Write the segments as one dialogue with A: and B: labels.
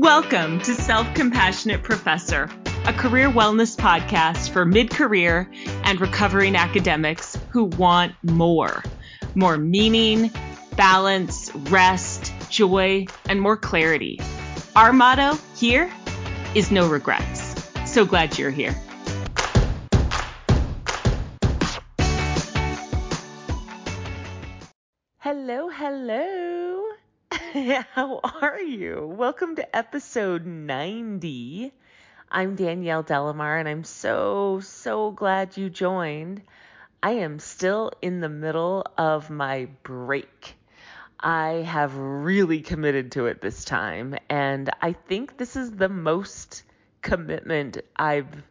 A: Welcome to Self Compassionate Professor, a career wellness podcast for mid career and recovering academics who want more more meaning, balance, rest, joy, and more clarity. Our motto here is no regrets. So glad you're here. Hello, hello. How are you? Welcome to episode 90. I'm Danielle De La Mare, and I'm so, so glad you joined. I am still in the middle of my break. I have really committed to it this time, and I think this is the most commitment I've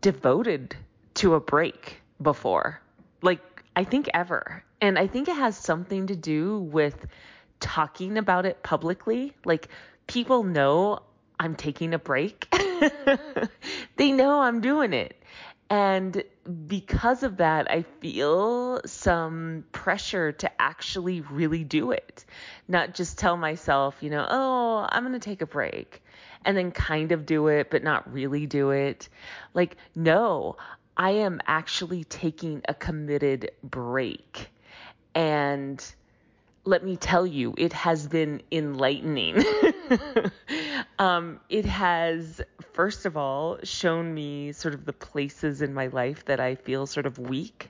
A: devoted to a break before. Like, I think ever. And I think it has something to do with talking about it publicly. Like people know I'm taking a break. they know I'm doing it. And because of that, I feel some pressure to actually really do it. Not just tell myself, you know, oh, I'm going to take a break and then kind of do it, but not really do it. Like, no, I am actually taking a committed break. And let me tell you, it has been enlightening. um, it has, first of all, shown me sort of the places in my life that I feel sort of weak,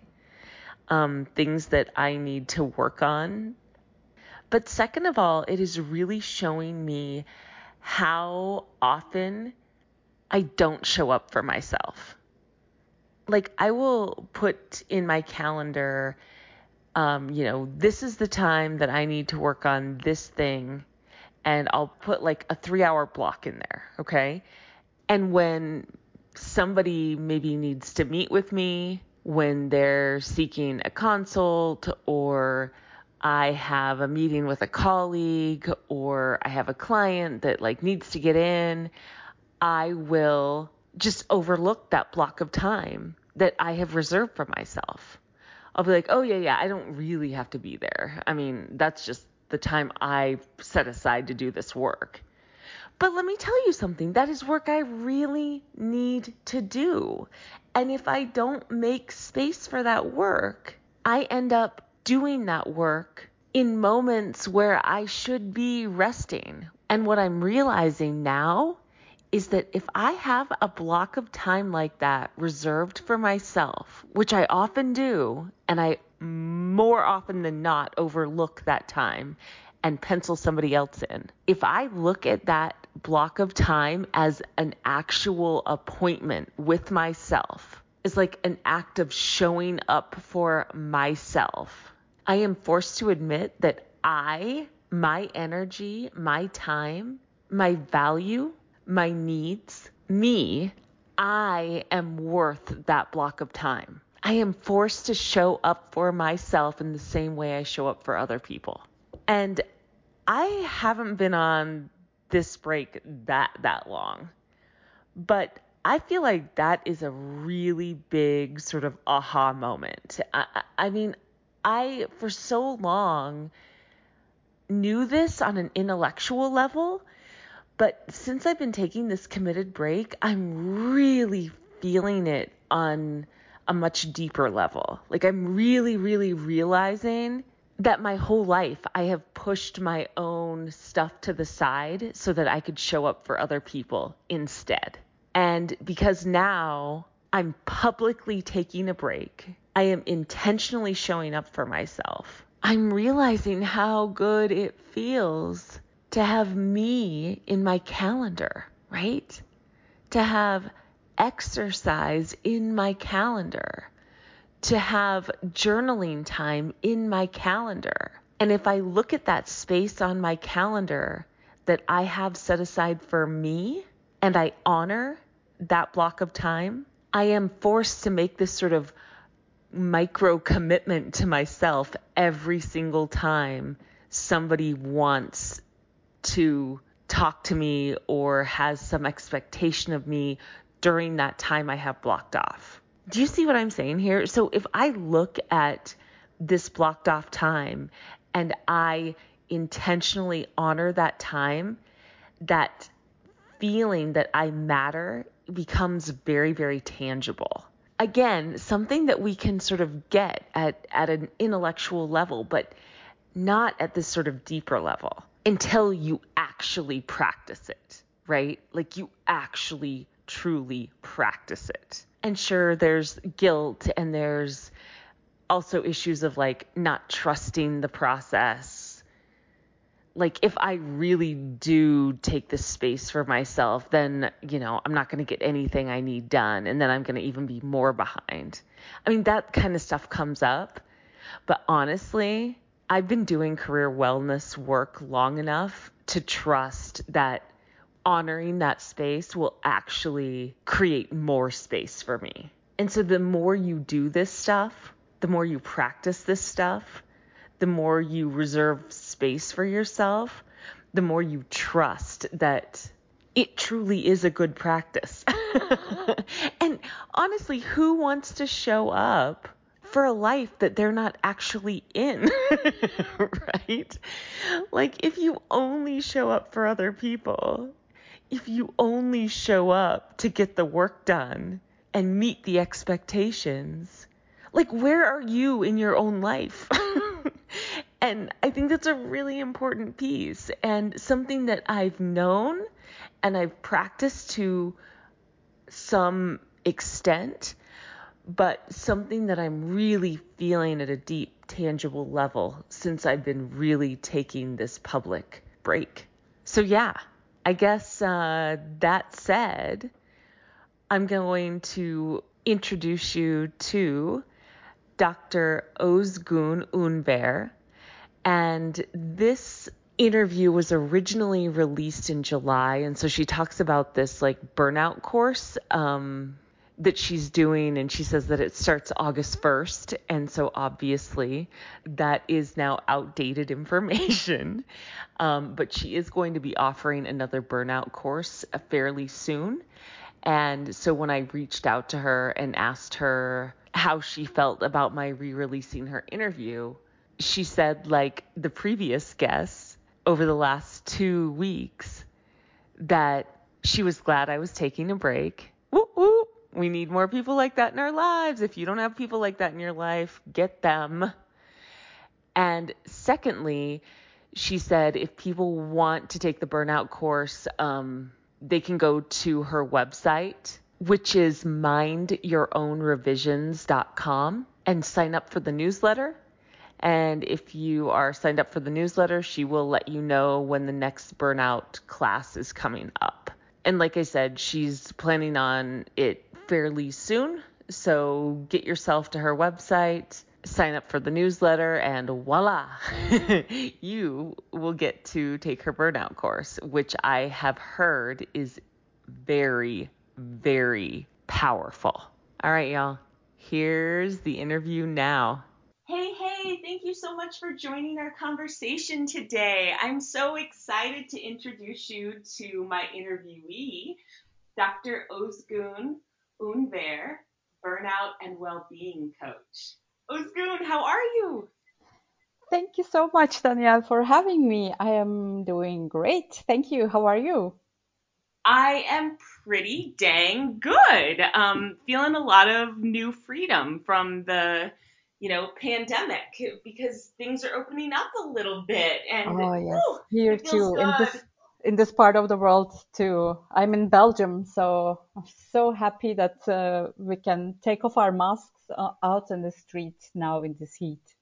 A: um, things that I need to work on. But second of all, it is really showing me how often I don't show up for myself. Like, I will put in my calendar um, you know, this is the time that I need to work on this thing. And I'll put like a three hour block in there. Okay. And when somebody maybe needs to meet with me, when they're seeking a consult, or I have a meeting with a colleague, or I have a client that like needs to get in, I will just overlook that block of time that I have reserved for myself. I'll be like, oh, yeah, yeah, I don't really have to be there. I mean, that's just the time I set aside to do this work. But let me tell you something that is work I really need to do. And if I don't make space for that work, I end up doing that work in moments where I should be resting. And what I'm realizing now is that if I have a block of time like that reserved for myself, which I often do, and I more often than not overlook that time and pencil somebody else in, if I look at that block of time as an actual appointment with myself, is like an act of showing up for myself. I am forced to admit that I, my energy, my time, my value my needs, me, I am worth that block of time. I am forced to show up for myself in the same way I show up for other people. And I haven't been on this break that that long. But I feel like that is a really big sort of aha moment. I, I mean, I for so long knew this on an intellectual level, but since I've been taking this committed break, I'm really feeling it on a much deeper level. Like I'm really, really realizing that my whole life I have pushed my own stuff to the side so that I could show up for other people instead. And because now I'm publicly taking a break, I am intentionally showing up for myself. I'm realizing how good it feels to have me in my calendar, right? To have exercise in my calendar, to have journaling time in my calendar. And if I look at that space on my calendar that I have set aside for me and I honor that block of time, I am forced to make this sort of micro commitment to myself every single time somebody wants to talk to me or has some expectation of me during that time I have blocked off. Do you see what I'm saying here? So if I look at this blocked off time and I intentionally honor that time, that feeling that I matter becomes very, very tangible. Again, something that we can sort of get at, at an intellectual level, but not at this sort of deeper level until you actually practice it, right? Like you actually truly practice it. And sure, there's guilt and there's also issues of like not trusting the process. Like if I really do take this space for myself, then, you know, I'm not going to get anything I need done and then I'm going to even be more behind. I mean, that kind of stuff comes up. But honestly, I've been doing career wellness work long enough to trust that honoring that space will actually create more space for me. And so the more you do this stuff, the more you practice this stuff, the more you reserve space for yourself, the more you trust that it truly is a good practice. and honestly, who wants to show up for a life that they're not actually in? right? Like, if you only show up for other people, if you only show up to get the work done and meet the expectations, like, where are you in your own life? and I think that's a really important piece and something that I've known and I've practiced to some extent, but something that I'm really feeling at a deep, tangible level since I've been really taking this public break. So, yeah, I guess uh, that said, I'm going to introduce you to Dr. Ozgun Unver. And this interview was originally released in July. And so she talks about this like burnout course um, that she's doing. And she says that it starts August 1st. And so obviously that is now outdated information. Um, but she is going to be offering another burnout course uh, fairly soon. And so when I reached out to her and asked her how she felt about my re releasing her interview, she said, like the previous guests over the last two weeks, that she was glad I was taking a break. Whoop. We need more people like that in our lives. If you don't have people like that in your life, get them. And secondly, she said if people want to take the burnout course, um, they can go to her website, which is mindyourownrevisions.com, and sign up for the newsletter. And if you are signed up for the newsletter, she will let you know when the next burnout class is coming up. And like I said, she's planning on it fairly soon. So get yourself to her website sign up for the newsletter, and voila, you will get to take her burnout course, which I have heard is very, very powerful. All right, y'all, here's the interview now. Hey, hey, thank you so much for joining our conversation today. I'm so excited to introduce you to my interviewee, Dr. Ozgun Unver, Burnout and well-being Coach. Ozgun, how are you?
B: Thank you so much, Danielle, for having me. I am doing great. Thank you. How are you?
A: I am pretty dang good. Um, feeling a lot of new freedom from the, you know, pandemic because things are opening up a little bit. And
B: oh yes, whew, here too. In this in this part of the world too. I'm in Belgium, so I'm so happy that uh, we can take off our masks uh, out in the street now in this heat.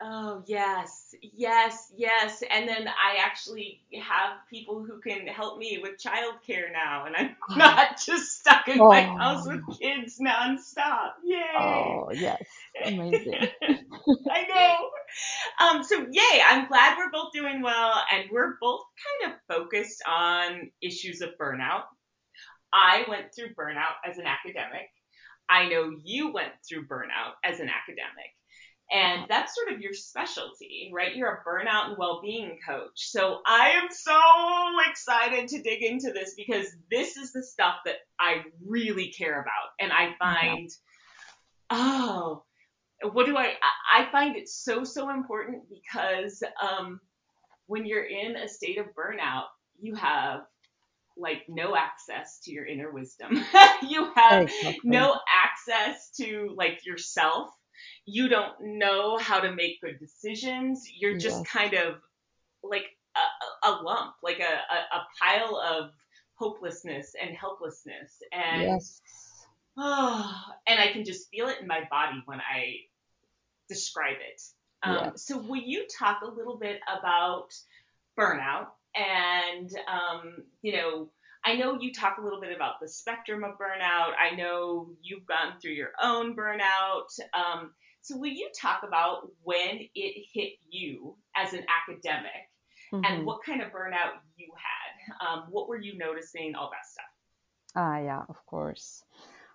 A: Oh, yes, yes, yes. And then I actually have people who can help me with childcare now, and I'm not just stuck in oh. my house with kids nonstop. Yay!
B: Oh, yes, amazing.
A: I know. Um, so, yay, I'm glad we're both doing well, and we're both kind of focused on issues of burnout. I went through burnout as an academic. I know you went through burnout as an academic. And that's sort of your specialty, right? You're a burnout and well-being coach. So I am so excited to dig into this because this is the stuff that I really care about. And I find, oh, what do I, I find it so, so important because, um, when you're in a state of burnout, you have
C: like no access to your inner wisdom. you have exactly. no access to like yourself. You don't know how to make good decisions. You're just kind of like a, a lump, like a, a, pile of hopelessness and helplessness. And yes. oh, and I can just feel it in my body when I describe it. Um, yes. So will you talk a little bit about burnout and um, you know I know you talk a little bit about the spectrum of burnout. I know you've gone through your own burnout. Um, so will you talk about when it hit you as an academic mm-hmm. and what kind of burnout you had? Um, what were you noticing? All that stuff.
B: Ah, yeah, of course.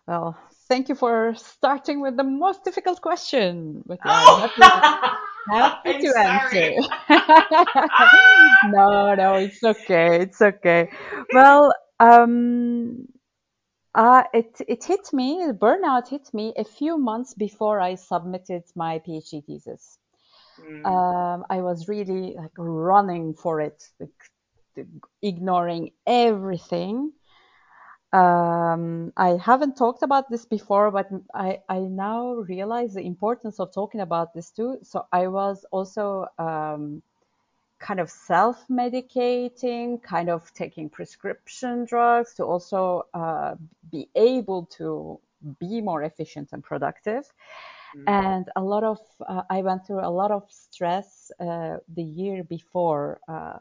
B: Well, thank you for starting with the most difficult question. But yeah, oh! happy, happy to answer. no, no, it's okay. It's okay. Well, um, uh, it it hit me. Burnout hit me a few months before I submitted my PhD thesis. Mm. Um, I was really like running for it, like, ignoring everything um, I haven't talked about this before, but I, I now realize the importance of talking about this too. So I was also um, kind of self medicating, kind of taking prescription drugs to also uh, be able to be more efficient and productive. Mm-hmm. And a lot of, uh, I went through a lot of stress uh, the year before uh,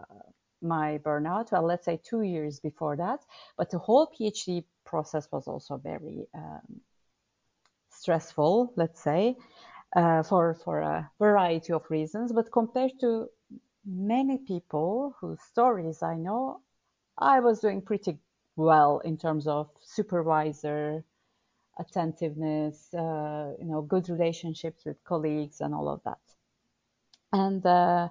B: my burnout, well, let's say two years before that. But the whole PhD process was also very um, stressful, let's say, uh, for, for a variety of reasons. But compared to many people whose stories I know, I was doing pretty well in terms of supervisor attentiveness, uh, you know, good relationships with colleagues and all of that. And uh,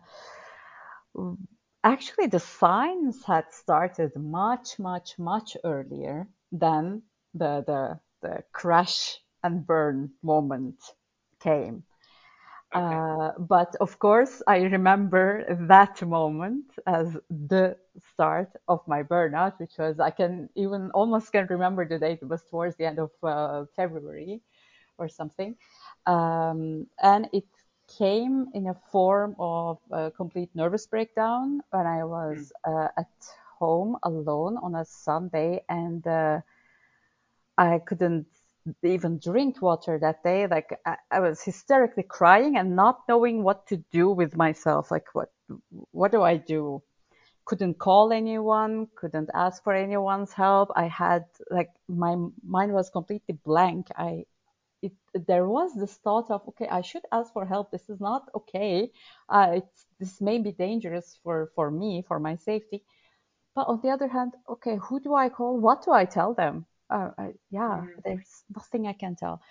B: actually the signs had started much, much, much earlier than the, the, the crash and burn moment came. Okay. Uh, but of course, I remember that moment as the start of my burnout, which was I can even almost can remember the date. It was towards the end of uh, February or something, um, and it came in a form of a complete nervous breakdown when I was mm. uh, at home alone on a Sunday and uh, I couldn't even drink water that day. Like I, I, was hysterically crying and not knowing what to do with myself. Like what, what do I do? Couldn't call anyone, couldn't ask for anyone's help. I had like my mind was completely blank. I it, there was this thought of okay i should ask for help this is not okay uh, this may be dangerous for for me for my safety but on the other hand okay who do i call what do i tell them uh, uh, yeah mm-hmm. there's nothing i can tell.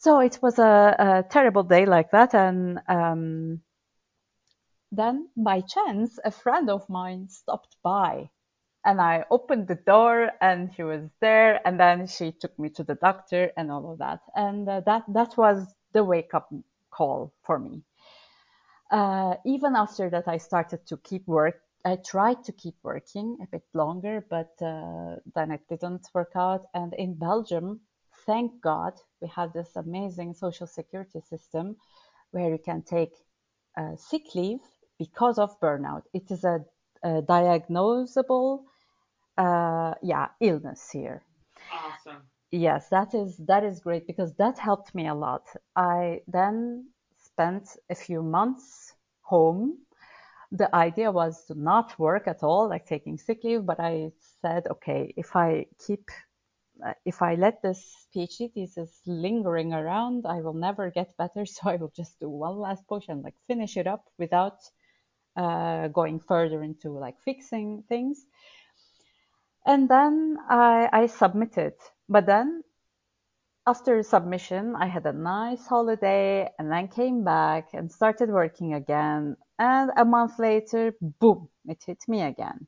B: So it was a, a terrible day like that and um, then by chance a friend of mine stopped by and I opened the door and he was there and then she took me to the doctor and all of that. And uh, that that was the wake up call for me. Uh, even after that I started to keep work I tried to keep working a bit longer but uh, then it didn't work out and in Belgium thank God we have this amazing social security system where you can take uh, sick leave because of burnout it is a, a diagnosable uh, yeah illness here.
C: Awesome.
B: Yes, that is that is great because that helped me a lot. I then spent a few months home. The idea was to not work at all, like taking sick leave, but I said, okay, if I keep uh, if I let this PhD thesis lingering around, I will never get better. So I will just do one last push and like finish it up without uh, going further into like fixing things. And then I, I submitted. But then after submission, I had a nice holiday and then came back and started working again. And a month later, boom, it hit me again.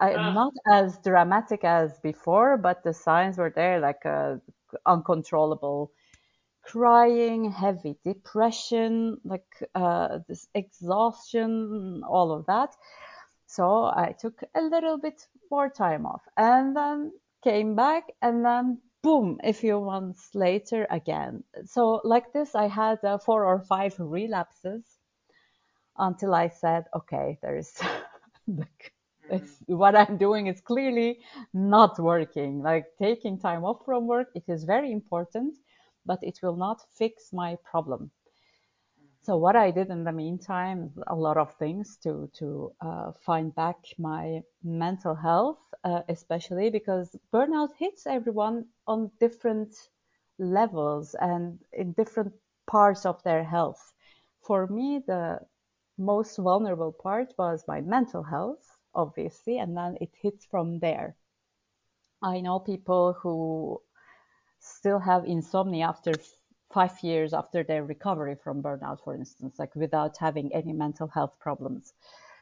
B: I, uh. Not as dramatic as before, but the signs were there like a uncontrollable crying, heavy depression, like uh, this exhaustion, all of that. so I took a little bit more time off and then came back and then boom, a few months later again. So like this, I had uh, four or five relapses until I said, okay, there's like, what I'm doing is clearly not working. Like taking time off from work, it is very important, but it will not fix my problem. So what I did in the meantime, a lot of things to to uh, find back my mental health, uh, especially because burnout hits everyone on different levels and in different parts of their health. For me, the most vulnerable part was my mental health, obviously, and then it hits from there. I know people who still have insomnia after five years after their recovery from burnout, for instance, like without having any mental health problems.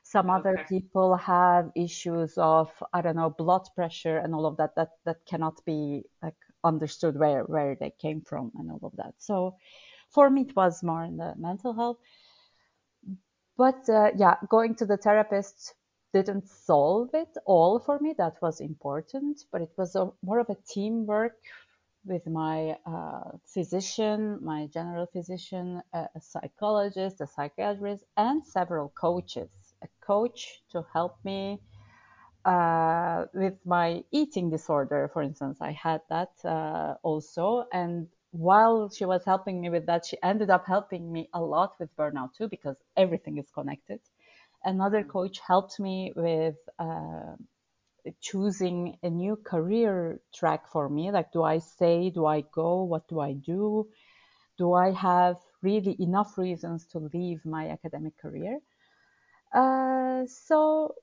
B: Some okay. other people have issues of, I don't know, blood pressure and all of that, that, that cannot be like understood where, where they came from and all of that. So for me, it was more in the mental health. But uh, yeah, going to the therapist didn't solve it all for me. That was important, but it was a, more of a teamwork with my uh, physician, my general physician, a, a psychologist, a psychiatrist, and several coaches. A coach to help me uh, with my eating disorder, for instance. I had that uh, also. And while she was helping me with that, she ended up helping me a lot with burnout too, because everything is connected. Another mm. coach helped me with uh, choosing a new career track for me. Like, do I stay? Do I go? What do I do? Do I have really enough reasons to leave my academic career? Uh, so,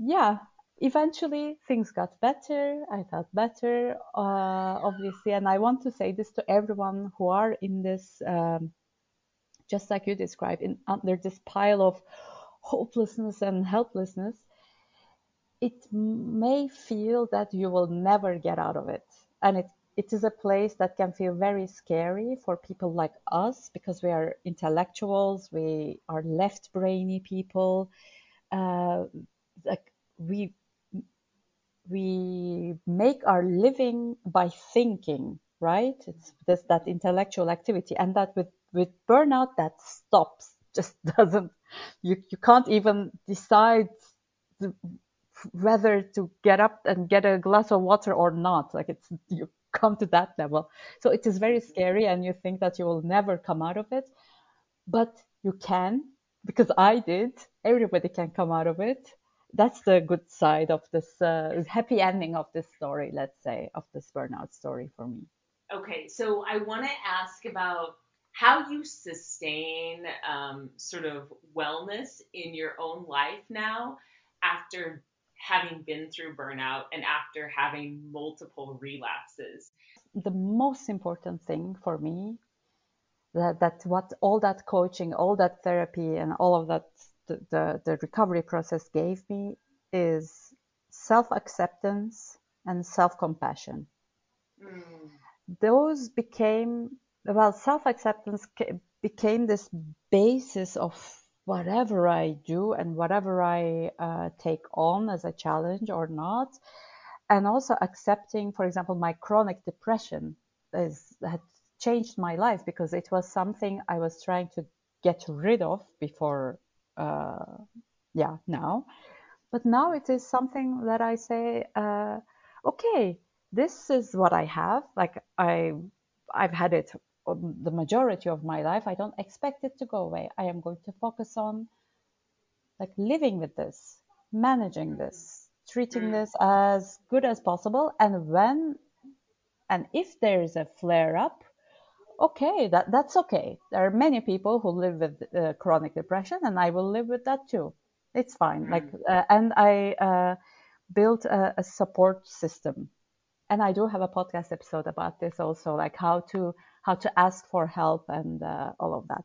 B: yeah, eventually things got better. I felt better, uh, obviously. And I want to say this to everyone who are in this, um, just like you described, in under this pile of hopelessness and helplessness it may feel that you will never get out of it. And it, it is a place that can feel very scary for people like us because we are intellectuals, we are left brainy people. Uh, like we we make our living by thinking, right? It's this that intellectual activity, and that with with burnout that stops, just doesn't. You you can't even decide whether to get up and get a glass of water or not. Like it's you come to that level. So it is very scary, and you think that you will never come out of it, but you can because I did. Everybody can come out of it. That's the good side of this uh, happy ending of this story, let's say, of this burnout story for me.
C: Okay, so I want to ask about how you sustain um, sort of wellness in your own life now after having been through burnout and after having multiple relapses?
B: The most important thing for me that, that what all that coaching, all that therapy, and all of that the, the, the recovery process gave me is self acceptance and self compassion. Mm. Those became, well, self acceptance became this basis of whatever I do and whatever I uh, take on as a challenge or not. And also accepting, for example, my chronic depression is, had changed my life because it was something I was trying to get rid of before, yeah, now. But now it is something that I say, uh, okay, this is what I have. Like I, I've had it the majority of my life, I don't expect it to go away. I am going to focus on like living with this, managing this, treating mm. this as good as possible. And when and if there is a flare up, okay, that that's okay. There are many people who live with uh, chronic depression, and I will live with that too. It's fine. Mm. Like, uh, and I uh, built a, a support system, and I do have a podcast episode about this also, like how to how to ask for help and uh, all of that.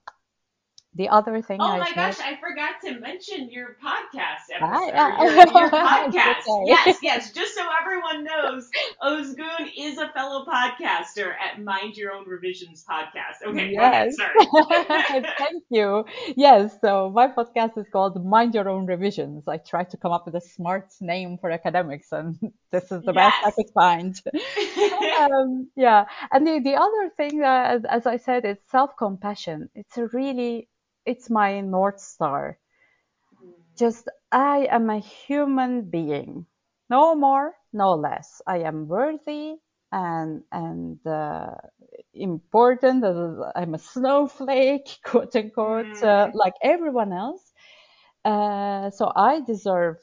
B: the other thing
C: oh
B: I
C: my gosh i forgot to mention your podcast episode your, your podcast yes yes just so everyone knows ozgun is a fellow podcaster at mind your own revisions podcast okay
B: yes.
C: sorry
B: Thank you. Yes, so my podcast is called Mind Your Own Revisions. I tried to come up with a smart name for academics, and this is the best I could find. um, yeah, and the, the other thing, uh, as, as I said, is self-compassion. It's a really, it's my North Star. Just, I am a human being. No more, no less. I am worthy and, and, uh, important. uh, I'm a snowflake, quote unquote, uh,
C: Mm,
B: like everyone else. Uh, so I deserve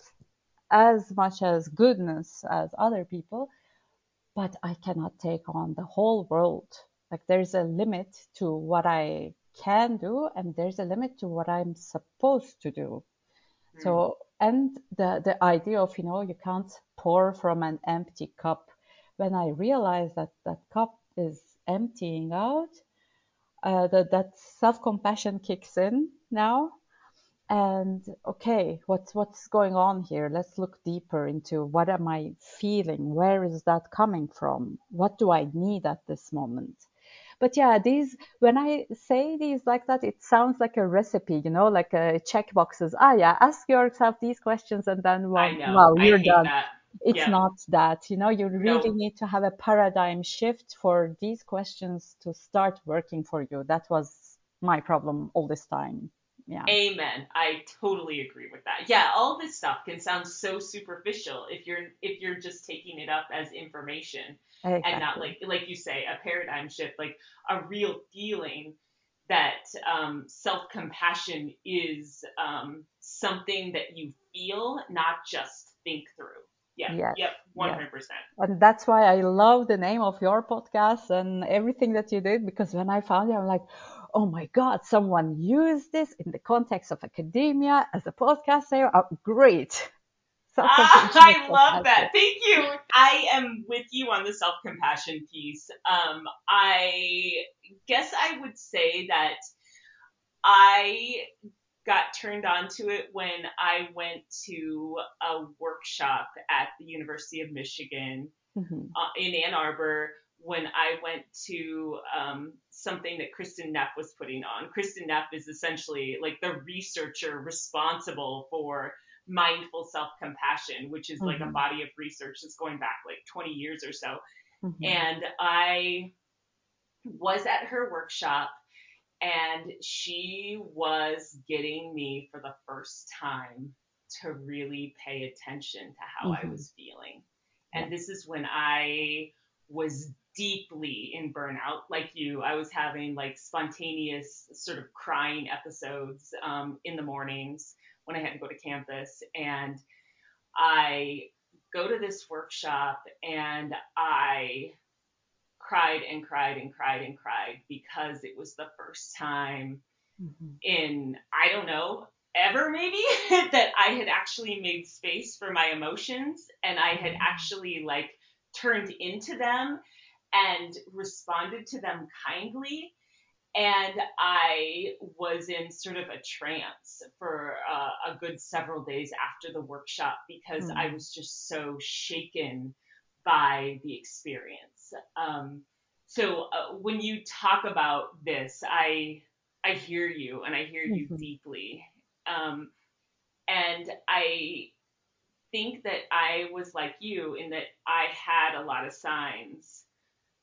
B: as much as goodness as other people but I cannot take on the whole world. Like there's a limit to what I can do, and there's a limit to what I'm supposed to do.
C: Mm,
B: So, and the the idea of you know you can't pour from an empty cup. When I realize that that cup is emptying out, uh, that that self compassion kicks in now, and okay what's what's going on here? Let's look deeper into what am i feeling? Where is that coming from? What do i need at this moment but yeah these when i say these like that it sounds like a recipe you know like a check boxes ah yeah ask yourself these questions and then well,
C: i
B: you're done.
C: that.
B: It's
C: yep
B: not that you know you really
C: no
B: need to have a paradigm shift for these questions to start working for you. That was my problem all this time yeah
C: Amen. I totally agree with that. Yeah, all this stuff can sound so superficial if you're if you're just taking it up as information and not like like you say a paradigm shift, like a real feeling that um, self compassion is um, something that you feel, not just think through. Yeah.
B: Yes,
C: Yep. Hundred percent.
B: And that's why I love the name of your podcast and everything that you did because when I found you, I'm like, oh my God, someone used this in the context of academia as a podcast there. Oh, great.
C: Ah, I love that. Thank you. I am with you on the self compassion piece. Um, I guess I would say that I got turned on to it when I went to a workshop at the University of Michigan
B: Mhm,
C: uh, in Ann Arbor when I went to um, something that Kristin Neff was putting on. Kristin Neff is essentially like the researcher responsible for mindful self compassion, which is like a
B: mhm,
C: body of research that's going back like 20 years or so.
B: mhm,
C: And I was at her workshop and she was getting me for the first time to really pay attention to how I
B: mhm.
C: was feeling.
B: Yeah.
C: And this is when I was deeply in burnout, like you. I was having like spontaneous sort of crying episodes um, in the mornings when I had to go to campus. And I go to this workshop and I cried and cried and cried and cried because it was the first time
B: Mhm,
C: in, I don't know, ever maybe that I had actually made space for my emotions and I had
B: mhm,
C: actually like turned into them and responded to them kindly. And I was in sort of a trance for uh, a good several days after the workshop because I
B: mhm.
C: was just so shaken by the experience. Um, so uh, when you talk about this, I I hear you and I hear you
B: Mhm,
C: deeply. Um, and I think that I was like you in that I had a lot of signs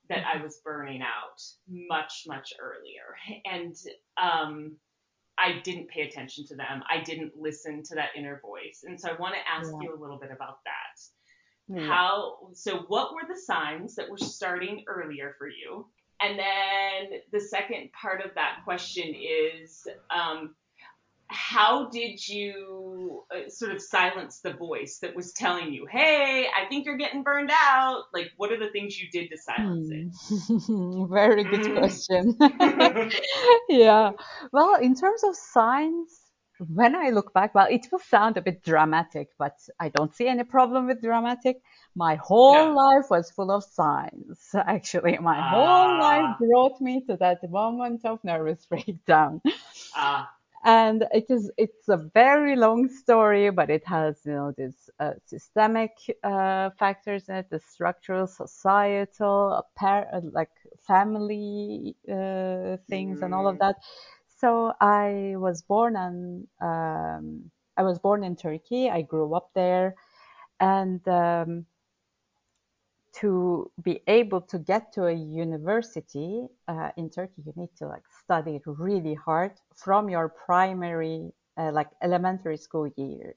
C: that I was burning out much, much earlier. And um, I didn't pay attention to them. I didn't listen to that inner voice. And so I want to ask
B: Yeah.
C: you a little bit about that.
B: Yeah.
C: How, so what were the signs that were starting earlier for you? And then the second part of that question is um, how did you uh, sort of silence the voice that was telling you, hey, I think you're getting burned out? Like, what are the things you did to silence
B: Hmm. Very good
C: it?
B: question. Yeah. Well, in terms of signs, when I look back, well, it will sound a bit dramatic, but I don't see any problem with dramatic. My
C: no.
B: whole life was full of signs. Actually, my whole life
C: Ah,
B: brought me to that moment of nervous breakdown.
C: ah.
B: And it is it's a very long story, but it has you know these uh, systemic uh, factors in it, the structural, societal, uh, like family uh, things, mm. and all of that. So I was born and um, I was born in Turkey. I grew up there, and um, to be able to get to a university uh, in Turkey, you need to like study really hard from your primary, uh, like elementary school years.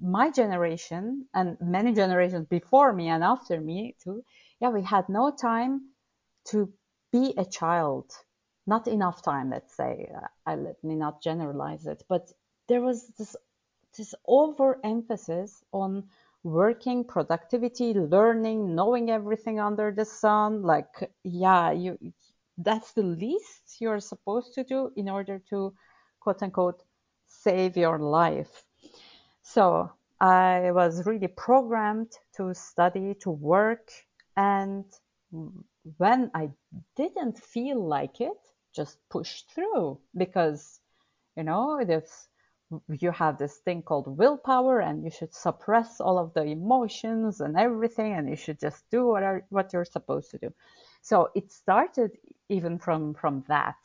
B: My generation and many generations before me and after me too, yeah, we had no time to be a child. Not enough time, let's say. Uh, I let me not generalize it, but there was this this overemphasis on working, productivity, learning, knowing everything under the sun. Like, yeah, you that's the least you're supposed to do in order to quote unquote save your life. So I was really programmed to study, to work, and when I didn't feel like it, just push through because you know this you have this thing called willpower and you should suppress all of the emotions and everything and you should just do what, are, what you're supposed to do. So it started even from from that.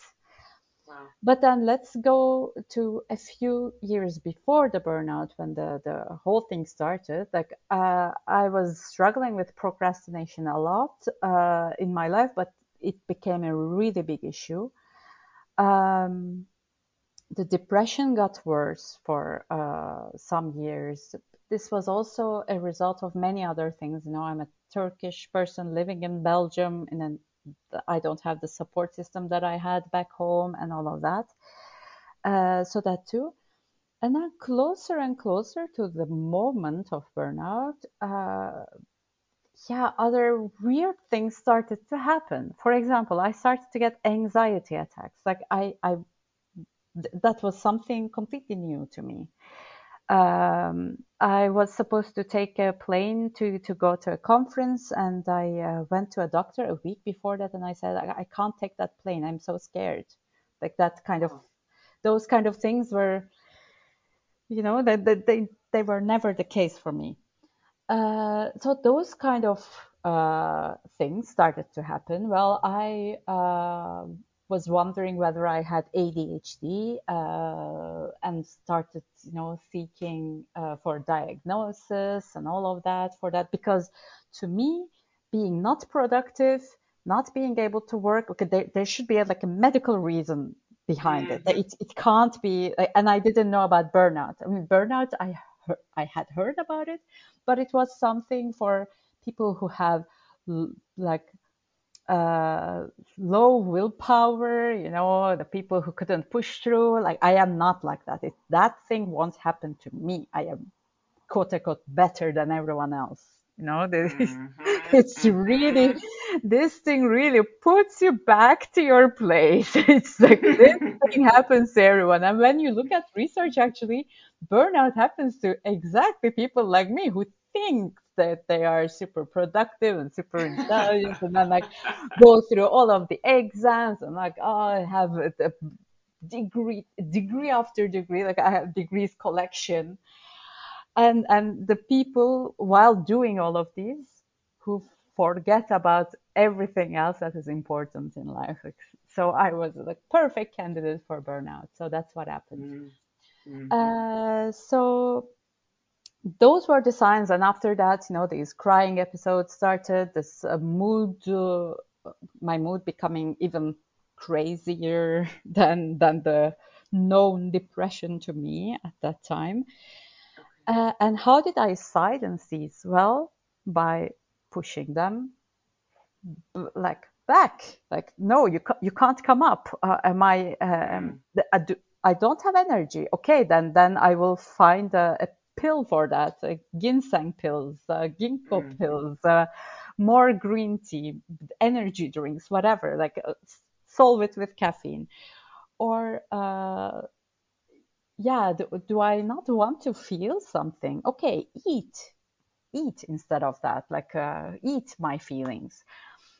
B: Wow. but then let's go to a few years before the burnout when the, the whole thing started. Like uh, i was struggling with procrastination a lot uh, in my life but it became a really big issue. Um, the depression got worse for uh, some years. This was also a result of many other things. You know, I'm a Turkish person living in Belgium, and then I don't have the support system that I had back home, and all of that. Uh, so that too. And then closer and closer to the moment of burnout, uh, yeah, other weird things started to happen. For example, I started to get anxiety attacks. Like I, I that was something completely new to me. Um, I was supposed to take a plane to, to go to a conference, and I uh, went to a doctor a week before that, and I said, I, I, can't take that plane. I'm so scared. Like that kind of, those kind of things were, you know, that they, they, they were never the case for me. Uh, so those kind of uh, things started to happen. Well, I uh, was wondering whether I had ADHD uh, and started, you know, seeking uh, for diagnosis and all of that for that because to me, being not productive, not being able to work, okay, there, there should be a, like a medical reason behind mm-hmm. it. it. It can't be, and I didn't know about burnout. I mean, burnout, I I had heard about it, but it was something for people who have like uh, low willpower, you know, the people who couldn't push through. Like I am not like that. If that thing once happened to me, I am quote unquote better than everyone else. You know, mm-hmm. it's really, this thing really puts you back to your place. It's like this thing happens to everyone. And when you look at research, actually, burnout happens to exactly people like me who think that they are super productive and super intelligent and then like go through all of the exams and like oh I have a, a degree degree after degree like I have degrees collection. And and the people while doing all of these who forget about everything else that is important in life. So I was the perfect candidate for burnout. So that's what happened. Mm-hmm. uh, so those were the signs and after that you know these crying episodes started this uh, mood uh, my mood becoming even crazier than than the known depression to me at that time. Uh, and how did i silence these? Well by pushing them like back. Like no you, ca- you can't come up. Uh, am i um, mm. I don't have energy. Okay then then i will find a, a pill for that uh, ginseng pills uh, ginkgo mm-hmm. pills uh, more green tea energy drinks whatever like uh, solve it with caffeine. Or uh, yeah do, do i not want to feel something? Okay eat. Eat instead of that like uh, eat my feelings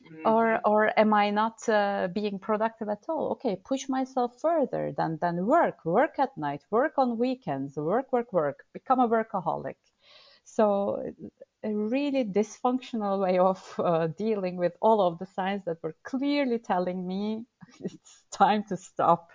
B: Mm-hmm. Or, or am I not uh, being productive at all? Okay, push myself further than, than work, work at night, work on weekends, work, work, work, become a workaholic. So a really dysfunctional way of uh, dealing with all of the signs that were clearly telling me it's time to stop.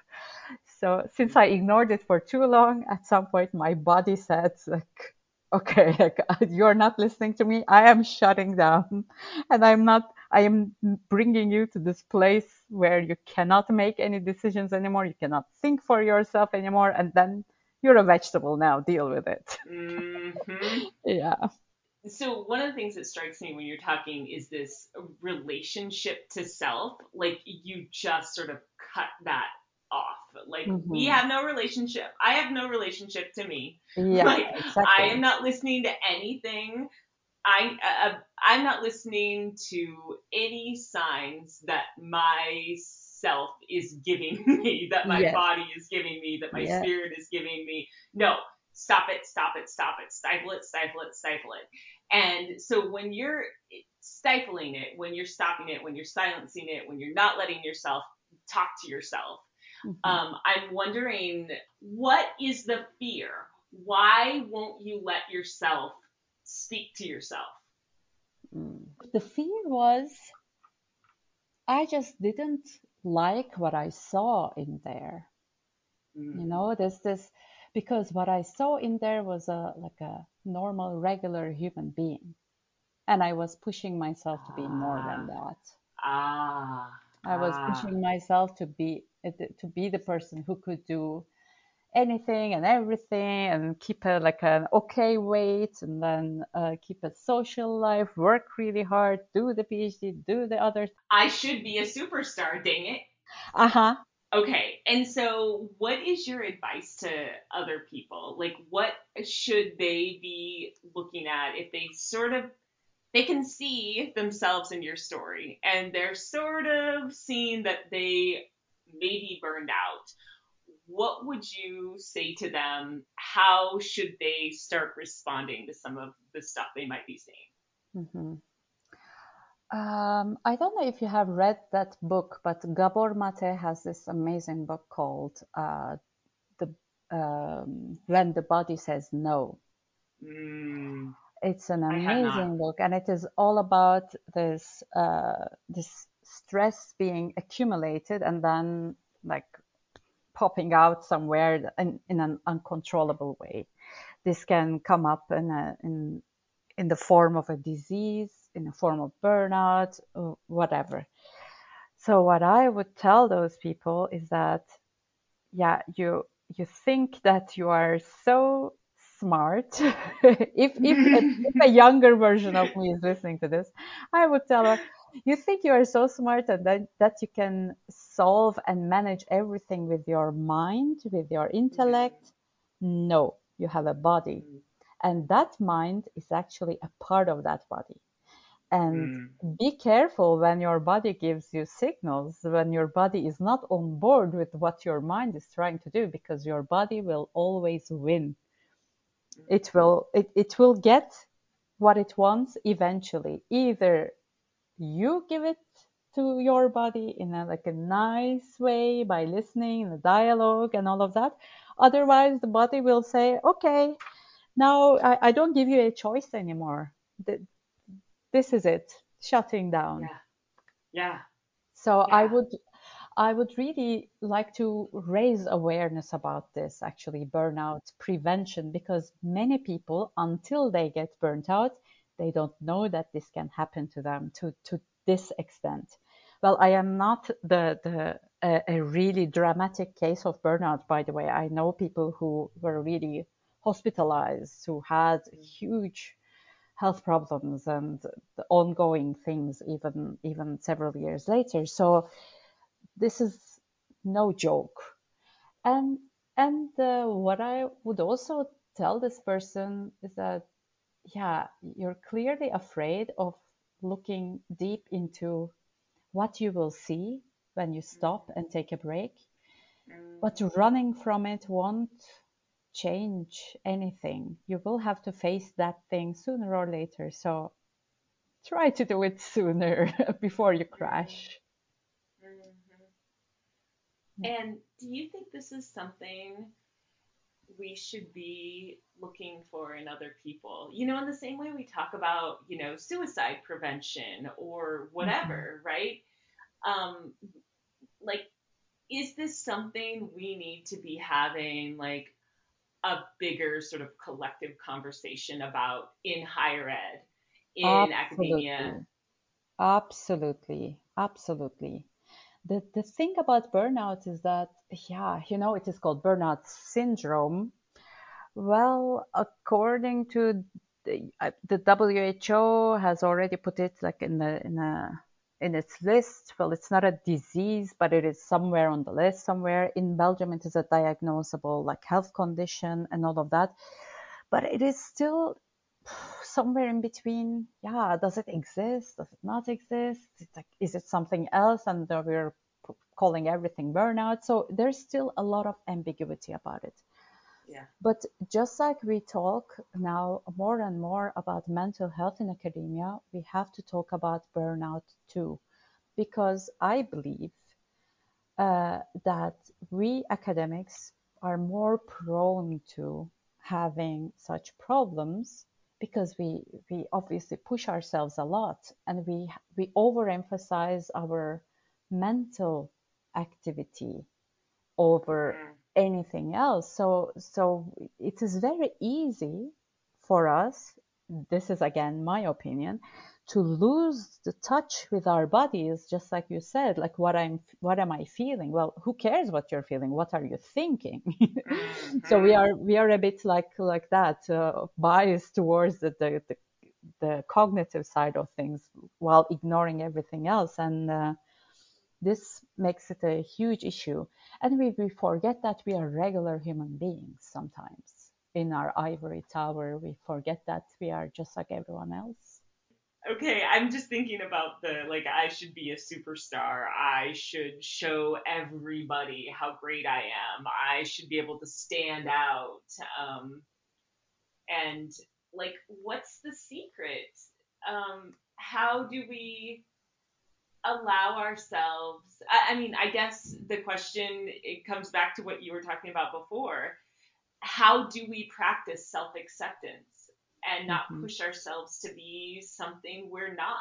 B: So since I ignored it for too long, at some point my body said like, okay, like, you're not listening to me. I am shutting down and I'm not, I am bringing you to this place where you cannot make any decisions anymore. You cannot think for yourself anymore. And then you're a vegetable now. Deal with it. Mm-hmm. yeah.
C: So one of the things that strikes me when you're talking is this relationship to self. Like you just sort of cut that off. Like mm-hmm. we have no relationship. I have no relationship to me. Yeah, like exactly. I am not listening to anything. I uh, I'm not listening to any signs that my self is giving me, that my yes. body is giving me, that my yes. spirit is giving me. No, stop it, stop it, stop it, stifle it, stifle it, stifle it. And so when you're stifling it, when you're stopping it, when you're silencing it, when you're not letting yourself talk to yourself. Um, I'm wondering what is the fear? Why won't you let yourself speak to yourself?
B: Mm. The fear was I just didn't like what I saw in there. Mm. You know, there's this because what I saw in there was a like a normal, regular human being, and I was pushing myself to be more than ah. that. Ah. I was ah. pushing myself to be to be the person who could do anything and everything and keep a like an okay weight and then uh, keep a social life work really hard do the phd do the other
C: i should be a superstar dang it.
B: Uh-huh.
C: Okay and so what is your advice to other people? Like what should they be looking at if they sort of they can see themselves in your story and they're sort of seeing that they may be burned out what would you say to them? How should they start responding to some of the stuff they might be seeing?
B: Mm-hmm. Um, I don't know if you have read that book, but Gabor Mate has this amazing book called uh, "The um, When the Body Says No." Mm, it's an amazing book, and it is all about this uh, this stress being accumulated and then like popping out somewhere in, in an uncontrollable way. This can come up in, a, in, in the form of a disease, in the form of burnout, whatever. So what I would tell those people is that, yeah, you you think that you are so smart. if, if, if a younger version of me is listening to this, I would tell her, you think you are so smart and that, that you can solve and manage everything with your mind, with your intellect. No, you have a body. And that mind is actually a part of that body. And mm. be careful when your body gives you signals, when your body is not on board with what your mind is trying to do, because your body will always win. It will, it, it will get what it wants eventually. Either you give it to your body in a, like a nice way by listening in a dialogue and all of that. Otherwise, the body will say, okay, now I, I don't give you a choice anymore. This is it, shutting down.
C: Yeah. Yeah.
B: So yeah. I would I would really like to raise awareness about this, actually, burnout prevention, because many people, until they get burnt out, they don't know that this can happen to them to, to this extent. Well, I am not the, the a, a really dramatic case of burnout, by the way. I know people who were really hospitalized, who had huge health problems and ongoing things even even several years later. So this is no joke. And and uh, what I would also tell this person is that yeah, you're clearly afraid of looking deep into what you will see when you stop and take a break. But running from it won't change anything. You will have to face that thing sooner or later. So try to do it sooner before you crash.
C: Mm-hmm. And do you think this is something we should be looking for in other people? You know, in the same way we talk about, you know, suicide prevention or whatever, mm-hmm. right? Um, like, is this something we need to be having, like, a bigger sort of collective conversation about in higher ed, in absolutely. academia?
B: Absolutely, absolutely. The, the thing about burnout is that, yeah, you know, it is called burnout syndrome. Well, according to the, uh, the WHO has already put it like in the in a in its list. Well, it's not a disease, but it is somewhere on the list. Somewhere in Belgium, it is a diagnosable like health condition and all of that. But it is still somewhere in between. Yeah, does it exist? Does it not exist? It's like, is it something else? And we're calling everything burnout. So there's still a lot of ambiguity about it.
C: Yeah.
B: But just like we talk now more and more about mental health in academia, we have to talk about burnout too, because I believe uh, that we academics are more prone to having such problems because we we obviously push ourselves a lot and we we overemphasize our mental activity over mm-hmm. anything else so so it is very easy for us this is again my opinion to lose the touch with our bodies just like you said like what i'm what am i feeling? Well who cares what you're feeling? What are you thinking? Mm-hmm. so we are we are a bit like like that uh, biased towards the, the, the the cognitive side of things while ignoring everything else. And uh, this makes it a huge issue. And we, we forget that we are regular human beings sometimes. In our ivory tower we forget that we are just like everyone else
C: okay, I'm just thinking about the like I should be a superstar. I should show everybody how great I am. I should be able to stand out. Um, and like, what's the secret? Um, how do we allow ourselves? I, I mean, I guess the question it comes back to what you were talking about before. How do we practice self acceptance? And not mm-hmm. push ourselves to be something we're not?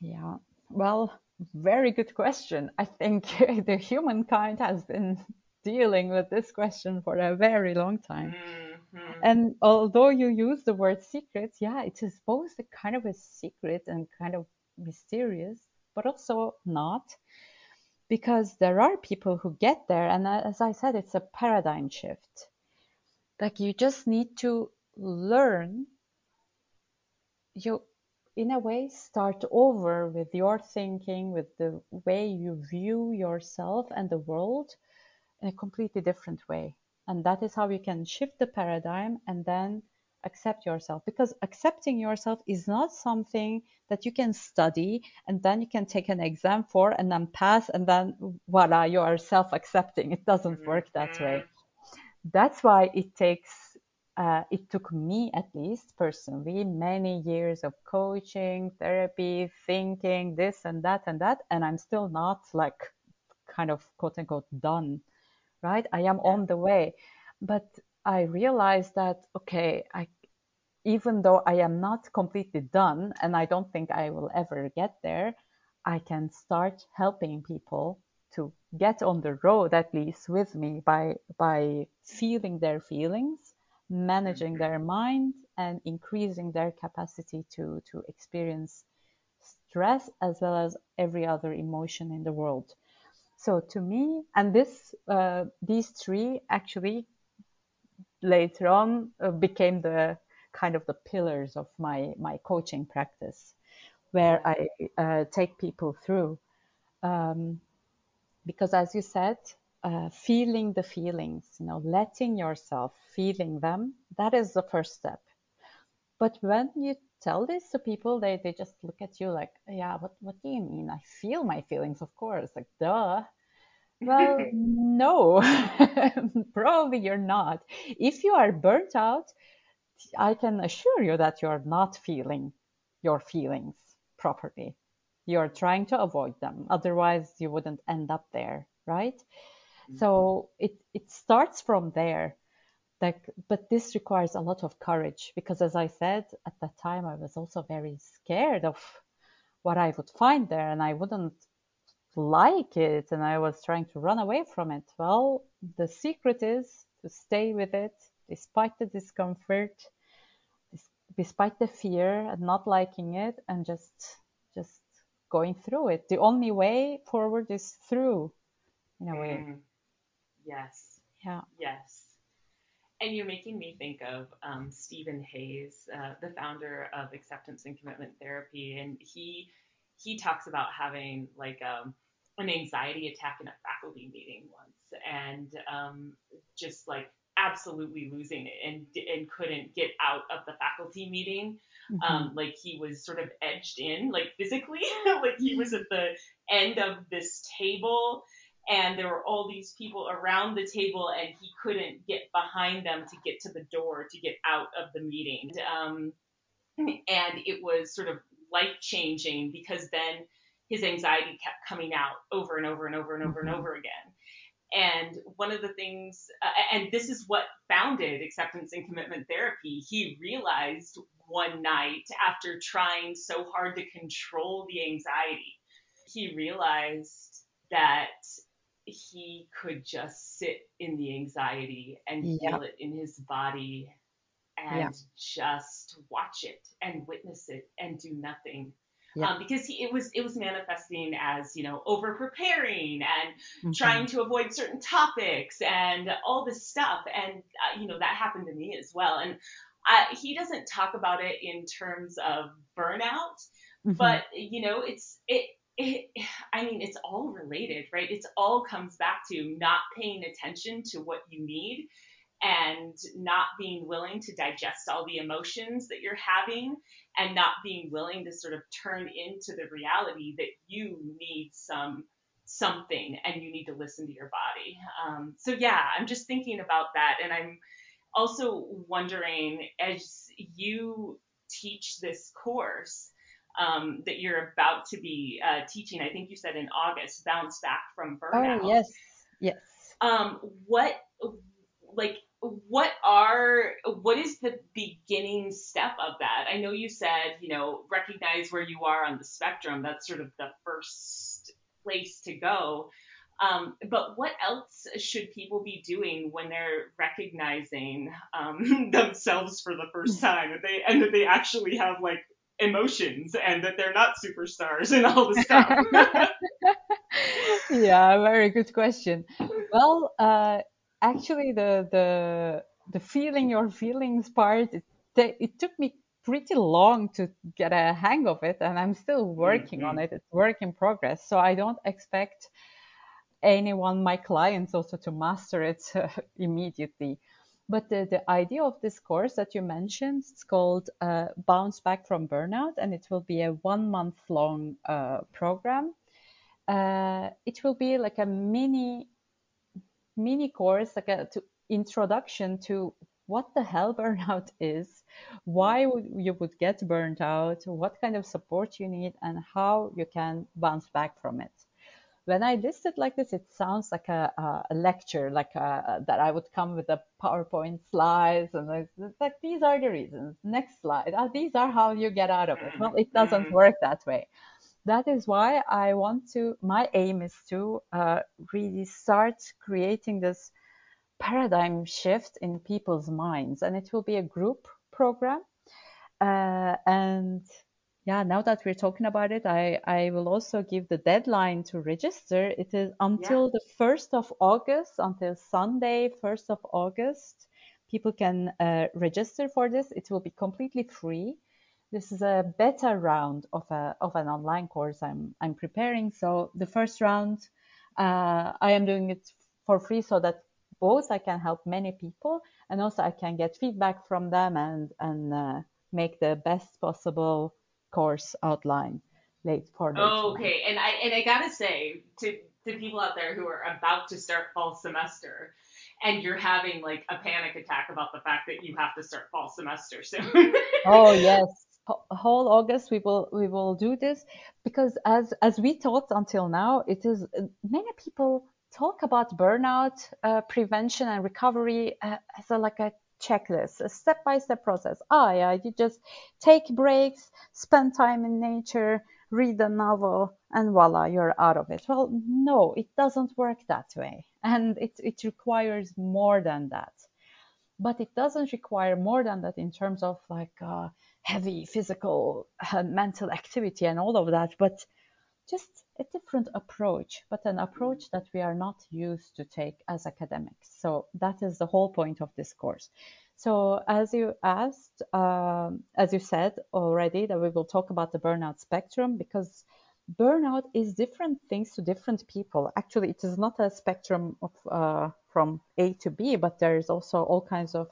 B: Yeah. Well, very good question. I think the humankind has been dealing with this question for a very long time. Mm-hmm. And although you use the word secret, yeah, it is both a kind of a secret and kind of mysterious, but also not. Because there are people who get there, and as I said, it's a paradigm shift. Like you just need to learn, you in a way start over with your thinking, with the way you view yourself and the world in a completely different way. And that is how you can shift the paradigm and then accept yourself because accepting yourself is not something that you can study and then you can take an exam for and then pass and then voila you are self accepting it doesn't work that way mm-hmm. that's why it takes uh, it took me at least personally many years of coaching therapy thinking this and that and that and i'm still not like kind of quote unquote done right? I am on the way. But i realized that okay i even though i am not completely done and i don't think i will ever get there i can start helping people to get on the road at least with me by by feeling their feelings managing their mind and increasing their capacity to, to experience stress as well as every other emotion in the world. So to me, and this uh, these three actually later on uh, became the kind of the pillars of my my coaching practice, where I uh, take people through. Um, because as you said, uh, feeling the feelings, you know, letting yourself feeling them, that is the first step. But when you tell this to people, they, they just look at you like, yeah, what, what do you mean? I feel my feelings, of course. Like, duh. Well, no, probably you're not. If you are burnt out, I can assure you that you're not feeling your feelings properly. You're trying to avoid them. Otherwise, you wouldn't end up there, right? So it, it starts from there. Like, but this requires a lot of courage because, as I said at that time, I was also very scared of what I would find there, and I wouldn't like it, and I was trying to run away from it. Well, the secret is to stay with it despite the discomfort, despite the fear and not liking it, and just just going through it. The only way forward is through, in a way. Mm.
C: Yes.
B: Yeah.
C: Yes. And you're making me think of um, Steven Hayes, uh, the founder of Acceptance and Commitment Therapy, and he he talks about having like um, an anxiety attack in a faculty meeting once, and um, just like absolutely losing it and and couldn't get out of the faculty meeting. Mm-hmm. Um, like he was sort of edged in, like physically, like he was at the end of this table and there were all these people around the table and he couldn't get behind them to get to the door to get out of the meeting. Um, and it was sort of life changing because then his anxiety kept coming out over and over and over and over mm-hmm. and over again. And one of the things uh, and this is what founded acceptance and commitment therapy. He realized one night after trying so hard to control the anxiety he realized that he could just sit in the anxiety and yeah. feel it in his body and yeah. just watch it and witness it and do nothing. Yeah. Um, because he, it was it was manifesting as you know over preparing and mm-hmm. trying to avoid certain topics and all this stuff and uh, you know that happened to me as well and I, he doesn't talk about it in terms of burnout mm-hmm. but you know it's it it, I mean, it's all related, right? It's all comes back to not paying attention to what you need and not being willing to digest all the emotions that you're having and not being willing to sort of turn into the reality that you need some something and you need to listen to your body. Um, so yeah, I'm just thinking about that and I'm also wondering as you teach this course um, that you're about to be uh, teaching. I think you said in August, bounce back from burnout.
B: Oh yes, yes.
C: Um, what like what are what is the beginning step of that? I know you said you know recognize where you are on the spectrum. That's sort of the first place to go. Um, but what else should people be doing when they're recognizing um, themselves for the first time, and they and that they actually have like emotions and that they're not superstars and all the stuff?
B: yeah, very good question. Well, uh, actually, the the the feeling your feelings part it, it took me pretty long to get a hang of it, and I'm still working mm-hmm. on it. It's work in progress, so I don't expect anyone, my clients, also to master it uh, immediately. But the, the idea of this course that you mentioned, it's called uh, Bounce Back from Burnout, and it will be a one month long uh, program. Uh, it will be like a mini mini course, like a to introduction to what the hell burnout is, why you would get burnt out, what kind of support you need, and how you can bounce back from it when I list it like this, it sounds like a, a lecture, like a, that I would come with a PowerPoint slides and it's like these are the reasons. Next slide. Oh, these are how you get out of it. Well, it doesn't mm-hmm. work that way. That is why I want to. My aim is to uh, really start creating this paradigm shift in people's minds, and it will be a group program. Uh, and yeah, now that we're talking about it, I, I will also give the deadline to register. It is until yeah. the 1st of August, until Sunday, 1st of August. People can uh, register for this. It will be completely free. This is a beta round of, a, of an online course I'm, I'm preparing. So the first round, uh, I am doing it for free so that both I can help many people and also I can get feedback from them and, and uh, make the best possible course outline late for
C: the oh, okay and i and i gotta say to to people out there who are about to start fall semester and you're having like a panic attack about the fact that you have to start fall semester soon.
B: Oh yes. Whole August we will we will do this because as as we talked until now, it is many people talk about burnout uh, prevention and recovery uh, as a, like a checklist, a step by step process. Ah, yeah, you just take breaks, spend time in nature, read a novel, and voila, you're out of it. Well, no, it doesn't work that way. And it, it requires more than that. But it doesn't require more than that in terms of like uh, heavy physical and mental activity and all of that. But just a different approach, but an approach that we are not used to take as academics. So that is the whole point of this course. So as you asked, um, as you said already, that we will talk about the burnout spectrum because burnout is different things to different people. Actually, it is not a spectrum of uh, from A to B, but there is also all kinds of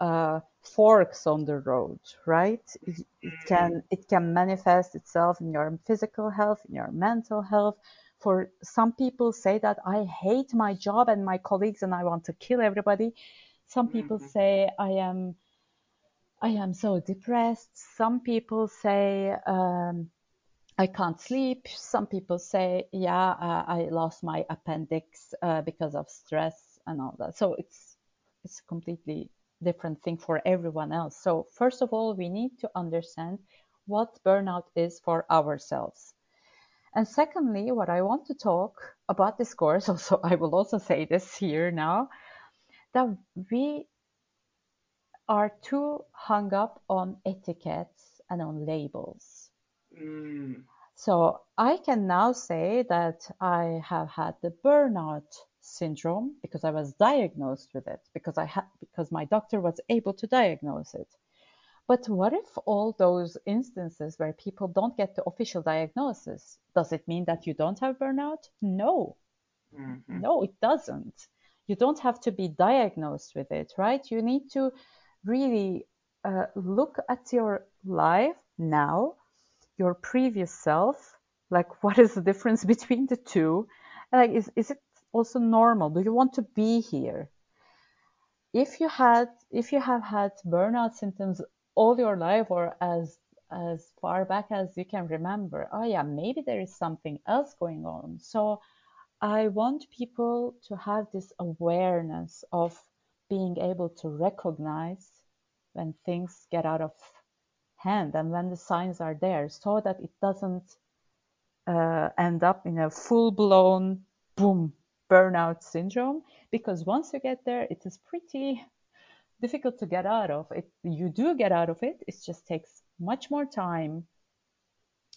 B: uh, forks on the road, right? It, it, can it can manifest itself in your physical health, in your mental health. For some people say that I hate my job and my colleagues and I want to kill everybody. Some people mm-hmm. say I am I am so depressed. Some people say um, I can't sleep. Some people say, yeah, uh, I lost my appendix uh, because of stress and all that. So it's it's completely different thing for everyone else. So first of all, we need to understand what burnout is for ourselves. And secondly, what I want to talk about this course, also I will also say this here now, that we are too hung up on etiquettes and on labels. Mm. So I can now say that I have had the burnout syndrome because I was diagnosed with it because I had because my doctor was able to diagnose it. But what if all those instances where people don't get the official diagnosis, does it mean that you don't have burnout? No. Mm-hmm. No, it doesn't. You don't have to be diagnosed with it, right? You need to really uh, look at your life now, your previous self, like what is the difference between the two? Like, is, is it also normal? Do you want to be here? If you had, if you have had burnout symptoms all your life or as as far back as you can remember, oh yeah, maybe there is something else going on. So I want people to have this awareness of being able to recognize when things get out of hand and when the signs are there so that it doesn't uh, end up in a full blown boom burnout syndrome because once you get there, it is pretty difficult to get out of. It you do get out of it. It just takes much more time.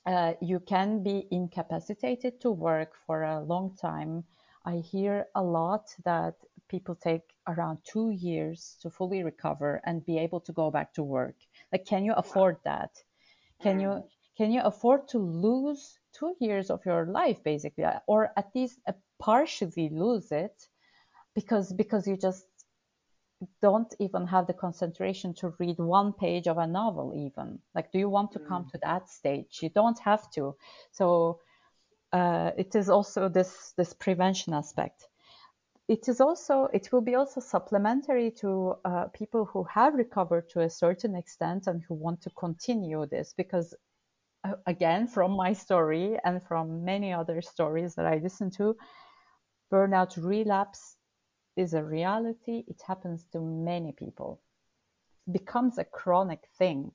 B: Uh, you can be incapacitated to work for a long time. I hear a lot that people take around two years to fully recover and be able to go back to work. Like, can you afford that? Can you mm. can you afford to lose two years of your life basically, or at least partially lose it because because you just don't even have the concentration to read one page of a novel even. Like do you want to mm. come to that stage? You don't have to. So uh, it is also this this prevention aspect. It is also it will be also supplementary to uh, people who have recovered to a certain extent and who want to continue this because uh, again from my story and from many other stories that i listen to burnout relapse is a reality. It happens to many people. It becomes a chronic thing.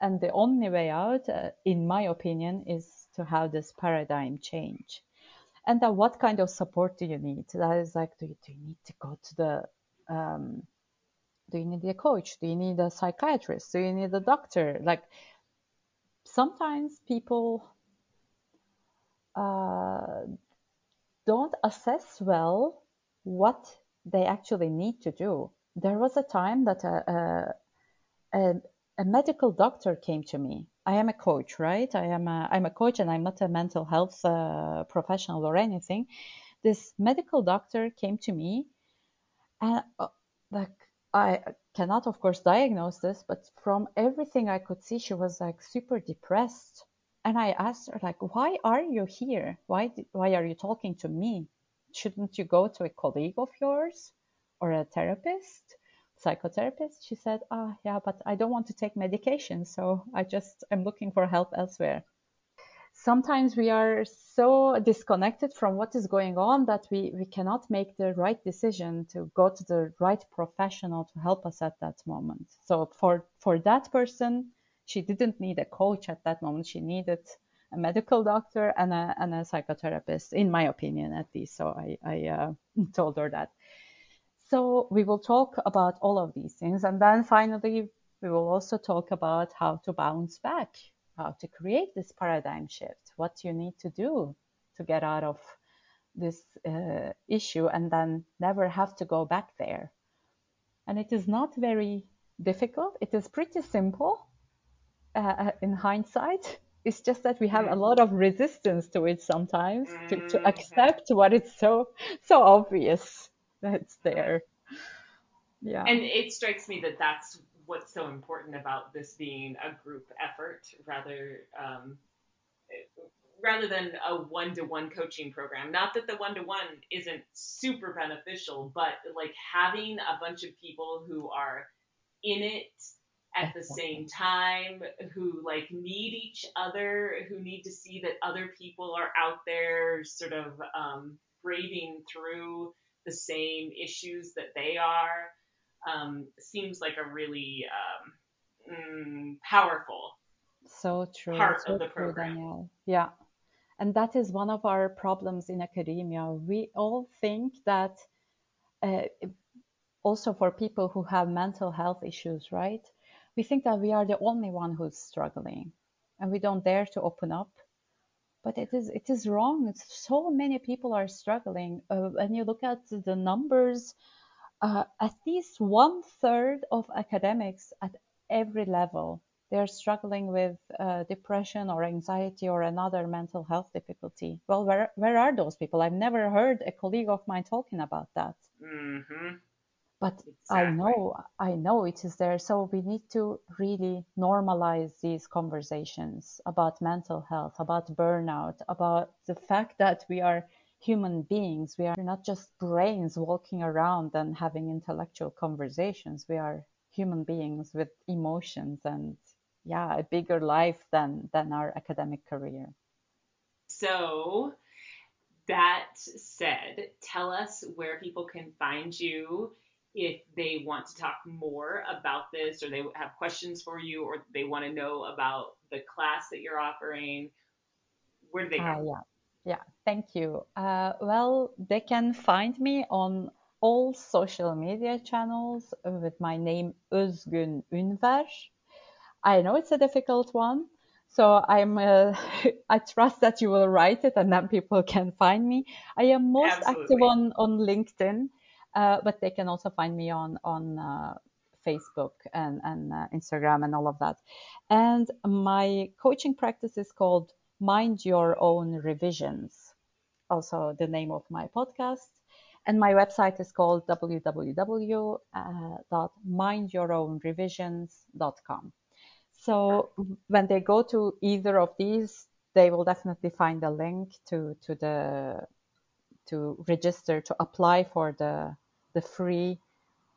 B: And the only way out, uh, in my opinion, is to have this paradigm change. And then what kind of support do you need? That is like, do you, do you need to go to the, um, do you need a coach? Do you need a psychiatrist? Do you need a doctor? Like, sometimes people uh, don't assess well what they actually need to do. There was a time that a, a, a medical doctor came to me. I am a coach, right? I am a, I'm a coach and I'm not a mental health uh, professional or anything. This medical doctor came to me and uh, like I cannot of course diagnose this, but from everything I could see, she was like super depressed and I asked her, like, why are you here? Why, why are you talking to me? Shouldn't you go to a colleague of yours or a therapist? psychotherapist. She said, "Ah, oh, yeah, but I don't want to take medication, so I just am looking for help elsewhere." Sometimes we are so disconnected from what is going on that we, we cannot make the right decision to go to the right professional to help us at that moment. So for for that person, she didn't need a coach at that moment. She needed a medical doctor and a, and a psychotherapist, in my opinion, at least. So I, I uh, told her that. So we will talk about all of these things. And then finally, we will also talk about how to bounce back, how to create this paradigm shift, what you need to do to get out of this uh, issue and then never have to go back there. And it is not very difficult. It is pretty simple uh, in hindsight. It's just that we have a lot of resistance to it sometimes to, to
C: Mm-hmm.
B: accept what is so so obvious that's there. Yeah.
C: And it strikes me that that's what's so important about this being a group effort rather um, rather than a one-to-one coaching program. Not that the one-to-one isn't super beneficial, but like having a bunch of people who are in it at the same time who like need each other who need to see that other people are out there sort of um, braving through the same issues that they are um, seems like a really um, mm, powerful
B: so true.
C: part
B: so
C: of the
B: true
C: program.
B: Danielle. Yeah. And that is one of our problems in academia. We all think that uh, also for people who have mental health issues right we think that we are the only one who's struggling and we don't dare to open up. But it is it is wrong. It's so many people are struggling. Uh, when you look at the numbers uh, at least one third of academics at every level they're struggling with uh, depression or anxiety or another mental health difficulty. Well where, where are those people? I've never heard a colleague of mine talking about that.
C: Mm-hmm.
B: But
C: exactly.
B: i know i know it is there. So we need to really normalize these conversations about mental health about burnout about the fact that we are human beings. We are not just brains walking around and having intellectual conversations. We are human beings with emotions and yeah a bigger life than than our academic career.
C: So that said tell us where people can find you if they want to talk more about this or they have questions for you or they want to know about the class that you're offering, where do they go?
B: Uh, yeah, yeah, thank you. Uh, well, they can find me on all social media channels with my name Özgün Ünver. I know it's a difficult one, so I'm uh, I trust that you will write it and then people can find me. I am most
C: Absolutely.
B: active on on LinkedIn, but they can also find me on on uh, Facebook and and uh, Instagram and all of that. And my coaching practice is called Mind Your Own Revisions, also the name of my podcast. And my website is called www.mindyourownrevisions.com. So when they go to either of these, they will definitely find a link to to the to register to apply for the the free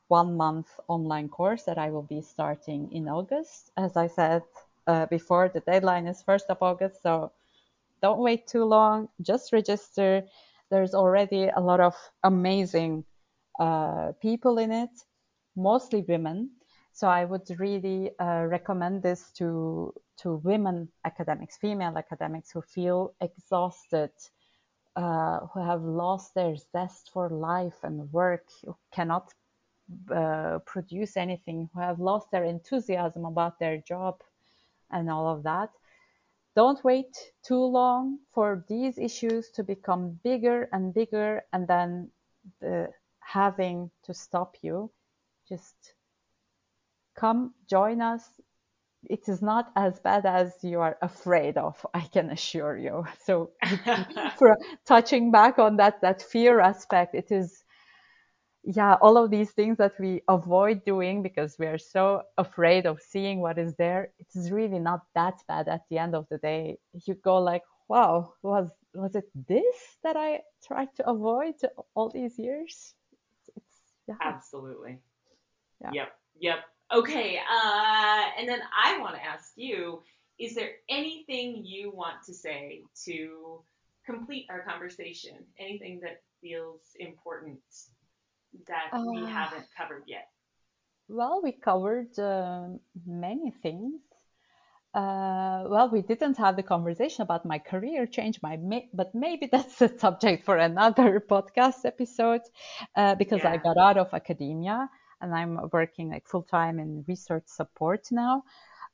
B: one month online course that I will be starting in August. As I said uh, before, the deadline is 1st of August, so don't wait too long. Just register. There's already a lot of amazing uh, people in it, mostly women. So I would really uh, recommend this to to women academics, female academics who feel exhausted, uh, who have lost their zest for life and work, who cannot uh, produce anything, who have lost their enthusiasm about their job and all of that. Don't wait too long for these issues to become bigger and bigger and then the, having to stop you. Just come join us. It is not as bad as you are afraid of, I can assure you. So for touching back on that that fear aspect, it is yeah, all of these things that we avoid doing because we are so afraid of seeing what is there, it is really not that bad at the end of the day. You go like, wow, was was it this that I tried to avoid all these years?
C: It's, yeah. Absolutely. Yeah. Yep. Yep. Okay. Uh, and then I want to ask you: Is there anything you want to say to complete our conversation? Anything that feels important that uh, we haven't covered yet?
B: Well, we covered uh, many things. Uh, well, we didn't have the conversation about my career change, my but maybe that's a subject for another podcast episode uh, because yeah. I got out of academia and I'm working like full time in research support now.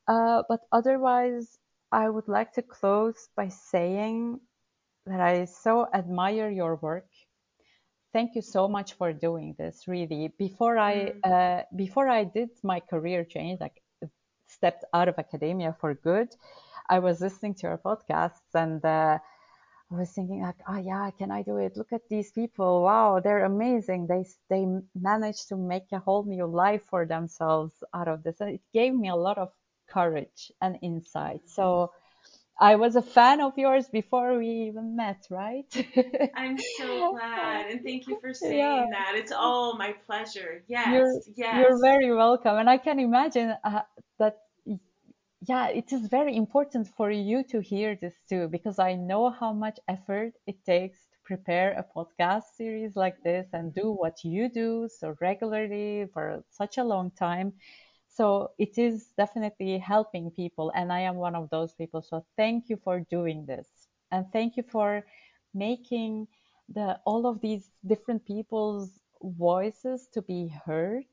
B: Uh, but otherwise, I would like to close by saying that I so admire your work. Thank you so much for doing this. Really, before I mm. uh, before I did my career change, like stepped out of academia for good, I was listening to your podcasts and uh, I was thinking like, oh yeah, can I do it? Look at these people. Wow, they're amazing. They they managed to make a whole new life for themselves out of this. And it gave me a lot of courage and insight. So I was a fan of yours before we even met, right?
C: I'm so glad, and thank you for saying yeah. that. It's all my pleasure. Yes,
B: you're,
C: yes.
B: You're very welcome, and I can imagine uh, that. Yeah, it is very important for you to hear this too, because I know how much effort it takes to prepare a podcast series like this and do what you do so regularly for such a long time. So it is definitely helping people and i am one of those people. So thank you for doing this. And thank you for making the all of these different people's voices to be heard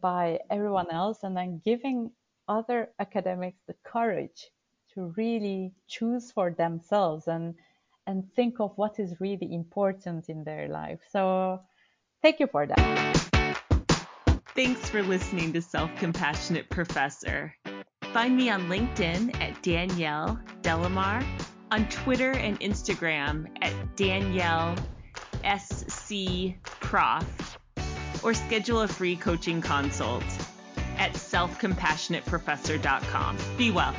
B: by everyone else and then giving other academics the courage to really choose for themselves and and think of what is really important in their life. So thank you for that.
C: Thanks for listening to Self Compassionate Professor. Find me on LinkedIn at Danielle De La Mare, on Twitter and Instagram at Danielle SC Prof, or schedule a free coaching consult at selfcompassionateprofessor.com. Be well.